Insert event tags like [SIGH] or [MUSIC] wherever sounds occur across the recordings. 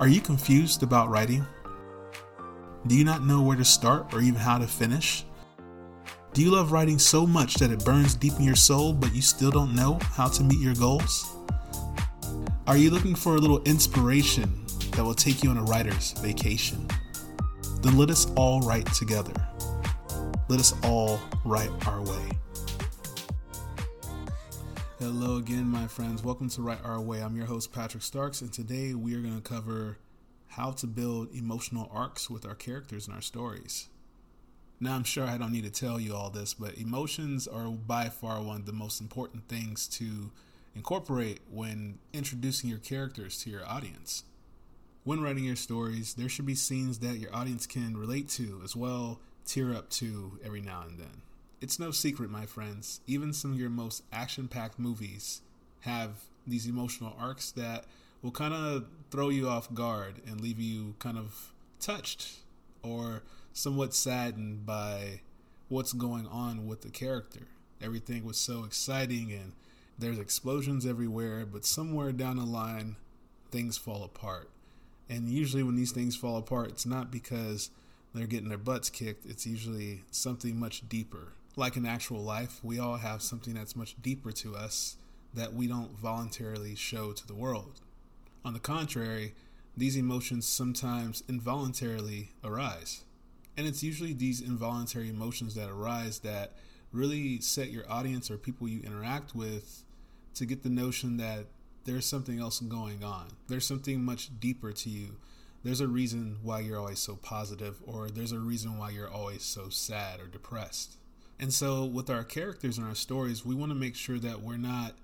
Are you confused about writing? Do you not know where to start or even how to finish? Do you love writing so much that it burns deep in your soul, but you still don't know how to meet your goals? Are you looking for a little inspiration that will take you on a writer's vacation? Then let us all write together. Let us all write our way. Hello again, my friends. Welcome to Write Our Way. I'm your host, Patrick Starks, and today we are going to cover how to build emotional arcs with our characters and our stories. Now, I'm sure I don't need to tell you all this, but emotions are by far one of the most important things to incorporate when introducing your characters to your audience. When writing your stories, there should be scenes that your audience can relate to as well, tear up to every now and then. It's no secret, my friends, even some of your most action packed movies have these emotional arcs that will kind of throw you off guard and leave you kind of touched or somewhat saddened by what's going on with the character. Everything was so exciting and there's explosions everywhere, but somewhere down the line, things fall apart. And usually, when these things fall apart, it's not because they're getting their butts kicked, it's usually something much deeper like in actual life, we all have something that's much deeper to us that we don't voluntarily show to the world. On the contrary, these emotions sometimes involuntarily arise. And it's usually these involuntary emotions that arise that really set your audience or people you interact with to get the notion that there's something else going on. There's something much deeper to you. There's a reason why you're always so positive, or there's a reason why you're always so sad or depressed. And so, with our characters and our stories, we want to make sure that we're not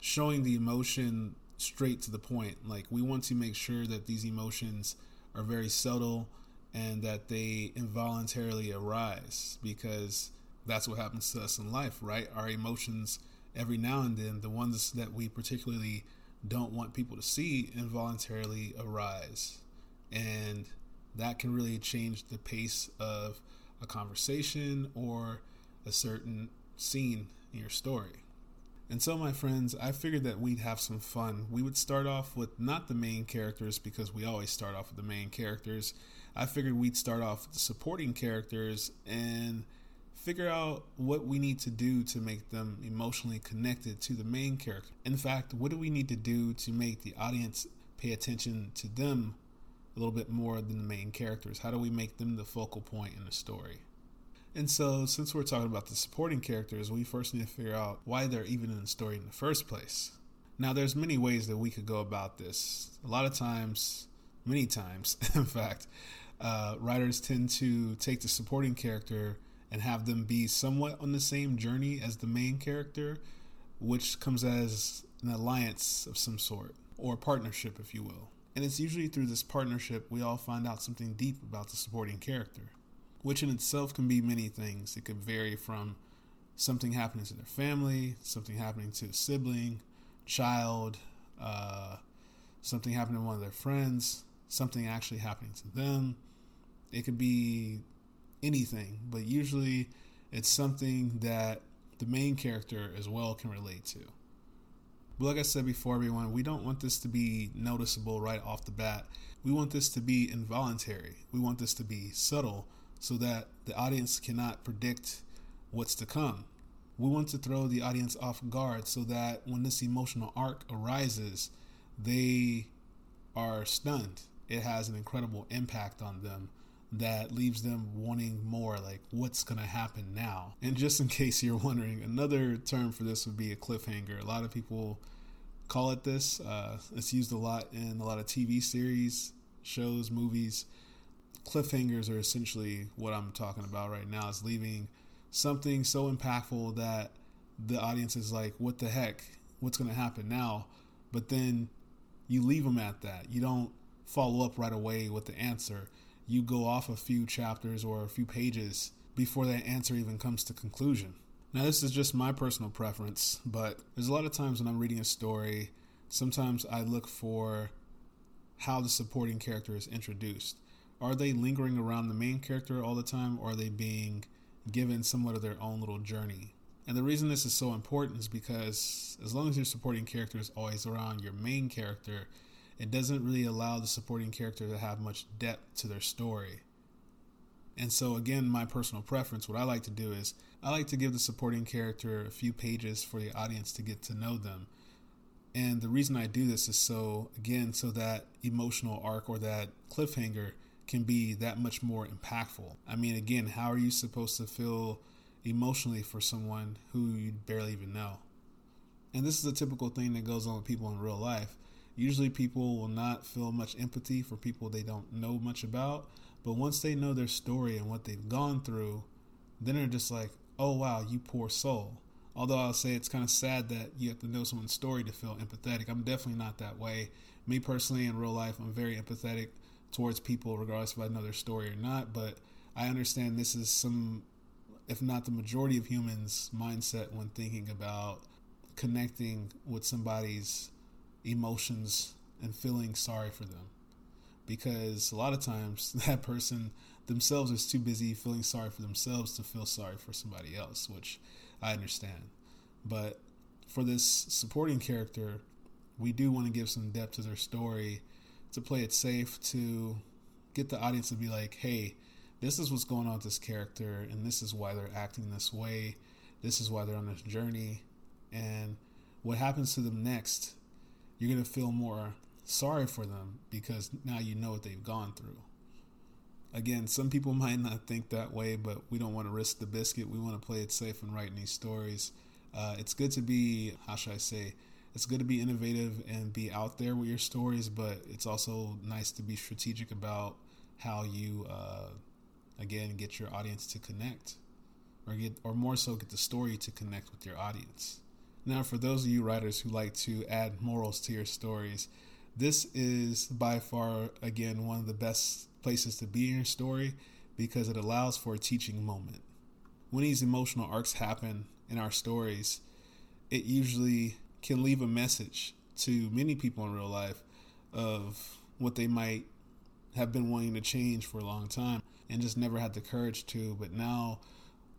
showing the emotion straight to the point. Like, we want to make sure that these emotions are very subtle and that they involuntarily arise because that's what happens to us in life, right? Our emotions, every now and then, the ones that we particularly don't want people to see, involuntarily arise. And that can really change the pace of a conversation or a certain scene in your story. And so, my friends, I figured that we'd have some fun. We would start off with not the main characters because we always start off with the main characters. I figured we'd start off with the supporting characters and figure out what we need to do to make them emotionally connected to the main character. In fact, what do we need to do to make the audience pay attention to them a little bit more than the main characters? How do we make them the focal point in the story? And so, since we're talking about the supporting characters, we first need to figure out why they're even in the story in the first place. Now, there's many ways that we could go about this. A lot of times, many times, [LAUGHS] in fact, uh, writers tend to take the supporting character and have them be somewhat on the same journey as the main character, which comes as an alliance of some sort, or partnership, if you will. And it's usually through this partnership we all find out something deep about the supporting character which in itself can be many things. It could vary from something happening to their family, something happening to a sibling, child, uh, something happening to one of their friends, something actually happening to them. It could be anything, but usually it's something that the main character as well can relate to. But like I said before, everyone, we don't want this to be noticeable right off the bat. We want this to be involuntary. We want this to be subtle so that the audience cannot predict what's to come. We want to throw the audience off guard so that when this emotional arc arises, they are stunned. It has an incredible impact on them that leaves them wanting more like what's going to happen now. And just in [LAUGHS] case you're wondering, another term for this would be a cliffhanger. A lot of people call it this. Uh, it's used a lot in a lot of TV series, shows, movies cliffhangers are essentially what I'm talking about right now. Is leaving something so impactful that the audience is like, "What the heck? What's going to happen now?" But then you leave them at that. You don't follow up right away with the answer. You go off a few chapters or a few pages before that answer even comes to conclusion. Now, this is just my personal preference, but there's a lot of times when I'm reading a story, sometimes I look for how the supporting character is introduced are they lingering around the main character all the time or are they being given somewhat of their own little journey? And the reason this is so important is because as long as your supporting character is always around your main character, it doesn't really allow the supporting character to have much depth to their story. And so, again, my personal preference, what I like to do is I like to give the supporting character a few pages for the audience to get to know them. And the reason I do this is so, again, so that emotional arc or that cliffhanger can be that much more impactful. I mean, again, how are you supposed to feel emotionally for someone who you barely even know? And this is a typical thing that goes on with people in real life. Usually, people will not feel much empathy for people they don't know much about. But once they know their story and what they've gone through, then they're just like, oh, wow, you poor soul. Although I'll say it's kind of sad that you have to know someone's story to feel empathetic. I'm definitely not that way. Me personally, in real life, I'm very empathetic towards people, regardless if I know their story or not. But I understand this is some, if not the majority of humans' mindset when thinking about connecting with somebody's emotions and feeling sorry for them. Because a lot of times [LAUGHS] that person themselves is too busy feeling sorry for themselves to feel sorry for somebody else, which I understand. But for this supporting character, we do want to give some depth to their story to play it safe, to get the audience to be like, hey, this is what's going on with this character, and this is why they're acting this way. This is why they're on this journey. And what happens to them next, you're going to feel more sorry for them because now you know what they've gone through. Again, some people [LAUGHS] might not think that way, but we don't want to risk the biscuit. We want to play it safe in writing these stories. Uh, it's good to be, how should I say, it's good to be innovative and be out there with your stories, but it's also nice to be strategic about how you, uh, again, get your audience to connect, or get, or more so, get the story to connect with your audience. Now, for those of you writers who like to add morals to your stories, this is by far, again, one of the best places to be in your story because it allows for a teaching moment. When these emotional arcs happen in our stories, it usually can leave a message to many people in real life of what they might have been wanting to change for a long time and just never had the courage to. But now,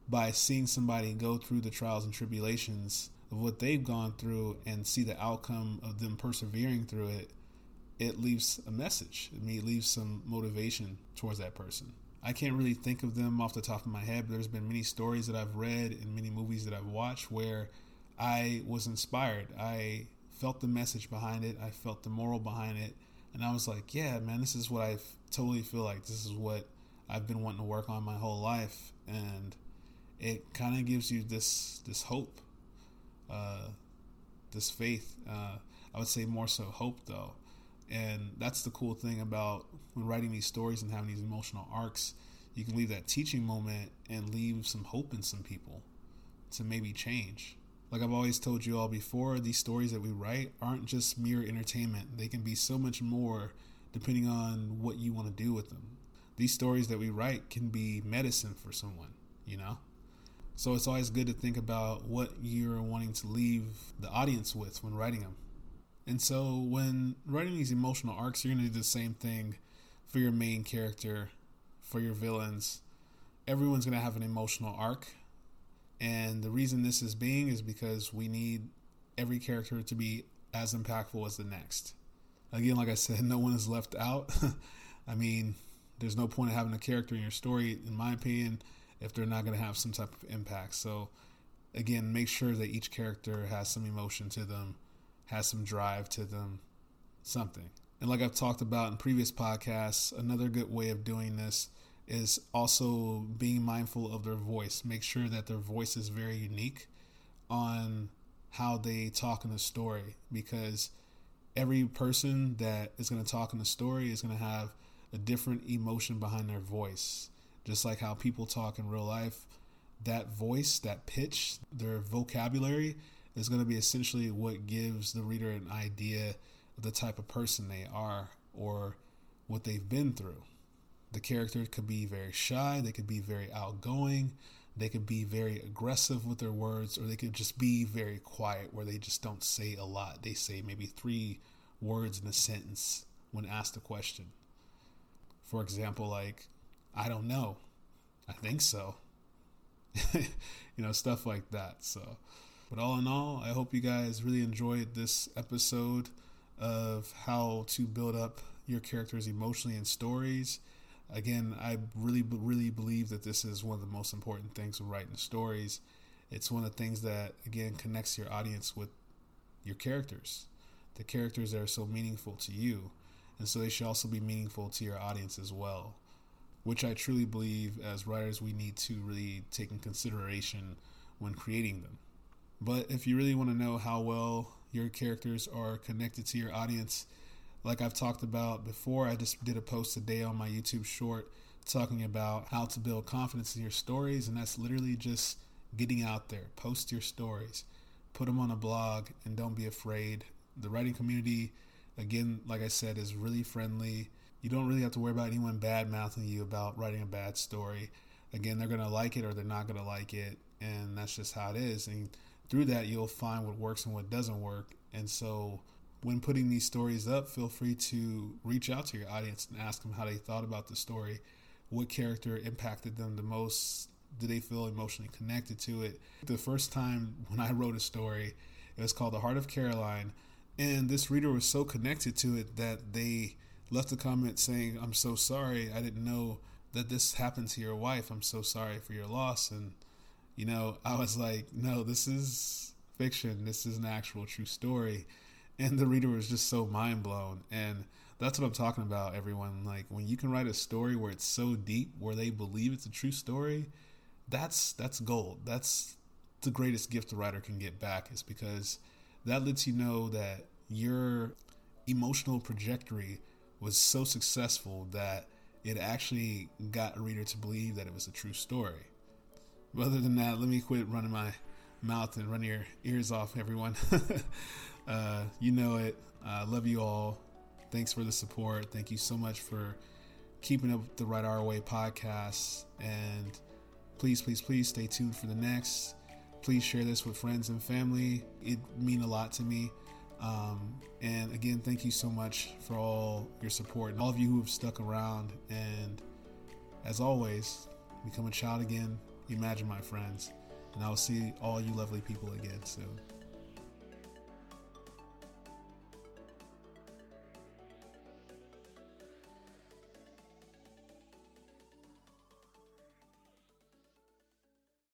by seeing somebody go through the trials and tribulations of what they've gone through and see the outcome of them persevering through it, it leaves a message. I mean, it leaves some motivation towards that person. I can't really think of them off the top of my head, but there's been many stories that I've read and many movies that I've watched where I was inspired. I felt the message behind it. I felt the moral behind it. And I was like, yeah, man, this is what I totally feel like. This is what I've been wanting to work on my whole life. And it kind of gives you this, this hope, uh, this faith. Uh, I would say more so hope, though. And that's the cool thing about when writing these stories and having these emotional arcs. You can leave that teaching moment and leave some hope in some people to maybe change. Like I've always told you all before, these stories that we write aren't just mere entertainment. They can be so much more depending on what you want to do with them. These stories that we write can be medicine for someone, you know? So it's always good to think about what you're wanting to leave the audience with when writing them. And so when writing these emotional arcs, you're going to do the same thing for your main character, for your villains. Everyone's going to have an emotional arc and the reason this is being is because we need every character to be as impactful as the next. Again, like I said, [LAUGHS] no one is left out. [LAUGHS] I mean, there's no point in having a character in your story, in my opinion, if they're not going to have some type of impact. So, again, make sure that each character has some emotion to them, has some drive to them, something. And like I've talked about in previous podcasts, another good way of doing this is also being mindful of their voice. Make sure that their voice is very unique on how they talk in the story because every person that is going to talk in the story is going to have a different emotion behind their voice. Just like how people talk in real life, that voice, that pitch, their vocabulary is going to be essentially what gives the reader an idea of the type of person they are or what they've been through. The character could be very shy, they could be very outgoing, they could be very aggressive with their words, or they could just be very quiet where they just don't say a lot. They say maybe three words in a sentence when asked a question. For example, like, I don't know. I think so. [LAUGHS] you know, stuff like that. So, but all in all, I hope you guys really enjoyed this episode of how to build up your characters emotionally in stories. Again, I really, really believe that this is one of the most important things of writing stories. It's one of the things that, again, connects your audience with your characters, the characters that are so meaningful to you. And so they should also be meaningful to your audience as well, which I truly believe as writers we need to really take in consideration when creating them. But if you really want to know how well your characters are connected to your audience, like I've talked about before, I just did a post today on my YouTube short talking about how to build confidence in your stories, and that's literally just getting out there, post your stories, put them on a blog, and don't be afraid. The writing community, again, like I said, is really friendly. You don't really have to worry about anyone bad mouthing you about writing a bad story. Again, they're going to like it or they're not going to like it, and that's just how it is. And through that, you'll find what works and what doesn't work. And so, when putting these stories up, feel free to reach out to your audience and ask them how they thought about the story, what character impacted them the most, did they feel emotionally connected to it? The first time when I wrote a story, it was called The Heart of Caroline, and this reader was so connected to it that they left a comment saying, I'm so sorry, I didn't know that this happened to your wife. I'm so sorry for your loss. And, you know, I was like, no, this is fiction. This is an actual true story. And the reader was just so mind blown. And that's what I'm talking about, everyone. Like when you can write a story where it's so deep, where they believe it's a true story, that's that's gold. That's the greatest gift a writer can get back is because that lets you know that your emotional trajectory was so successful that it actually got a reader to believe that it was a true story. Other than that, let me quit running my mouth and run your ears off, everyone. [LAUGHS] uh, you know it. I uh, love you all. Thanks for the support. Thank you so much for keeping up with the Write Our Way podcast. And please, please, please stay tuned for the next. Please share this with friends and family. It mean a lot to me. Um, and again, thank you so much for all your support and all of you who have stuck around. And as always, become a child again. Imagine my friends. And I will see all you lovely people again soon.